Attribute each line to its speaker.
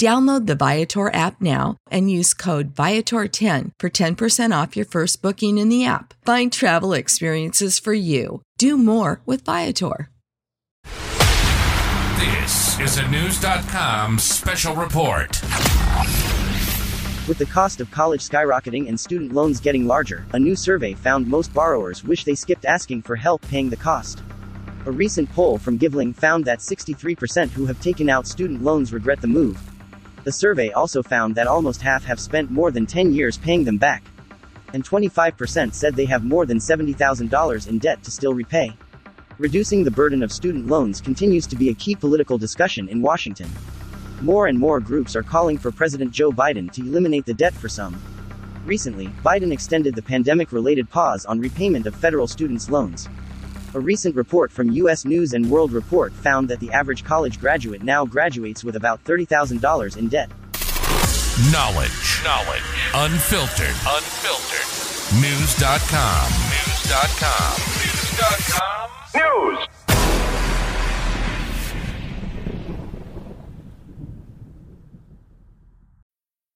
Speaker 1: Download the Viator app now and use code Viator10 for 10% off your first booking in the app. Find travel experiences for you. Do more with Viator.
Speaker 2: This is a Knewz.com special report.
Speaker 3: With the cost of college skyrocketing and student loans getting larger, a new survey found most borrowers wish they skipped asking for help paying the cost. A recent poll from Givling found that 63% who have taken out student loans regret the move, the survey also found that almost half have spent more than 10 years paying them back. And 25% said they have more than $70,000 in debt to still repay. Reducing the burden of student loans continues to be a key political discussion in Washington. More and more groups are calling for President Joe Biden to eliminate the debt for some. Recently, Biden extended the pandemic related pause on repayment of federal students' loans. A recent report from U.S. News and World Report found that the average college graduate now graduates with about $30,000 in debt.
Speaker 2: Knowledge. Knowledge. Unfiltered. Unfiltered. Knewz.com. Knewz.com. Knewz.com. News.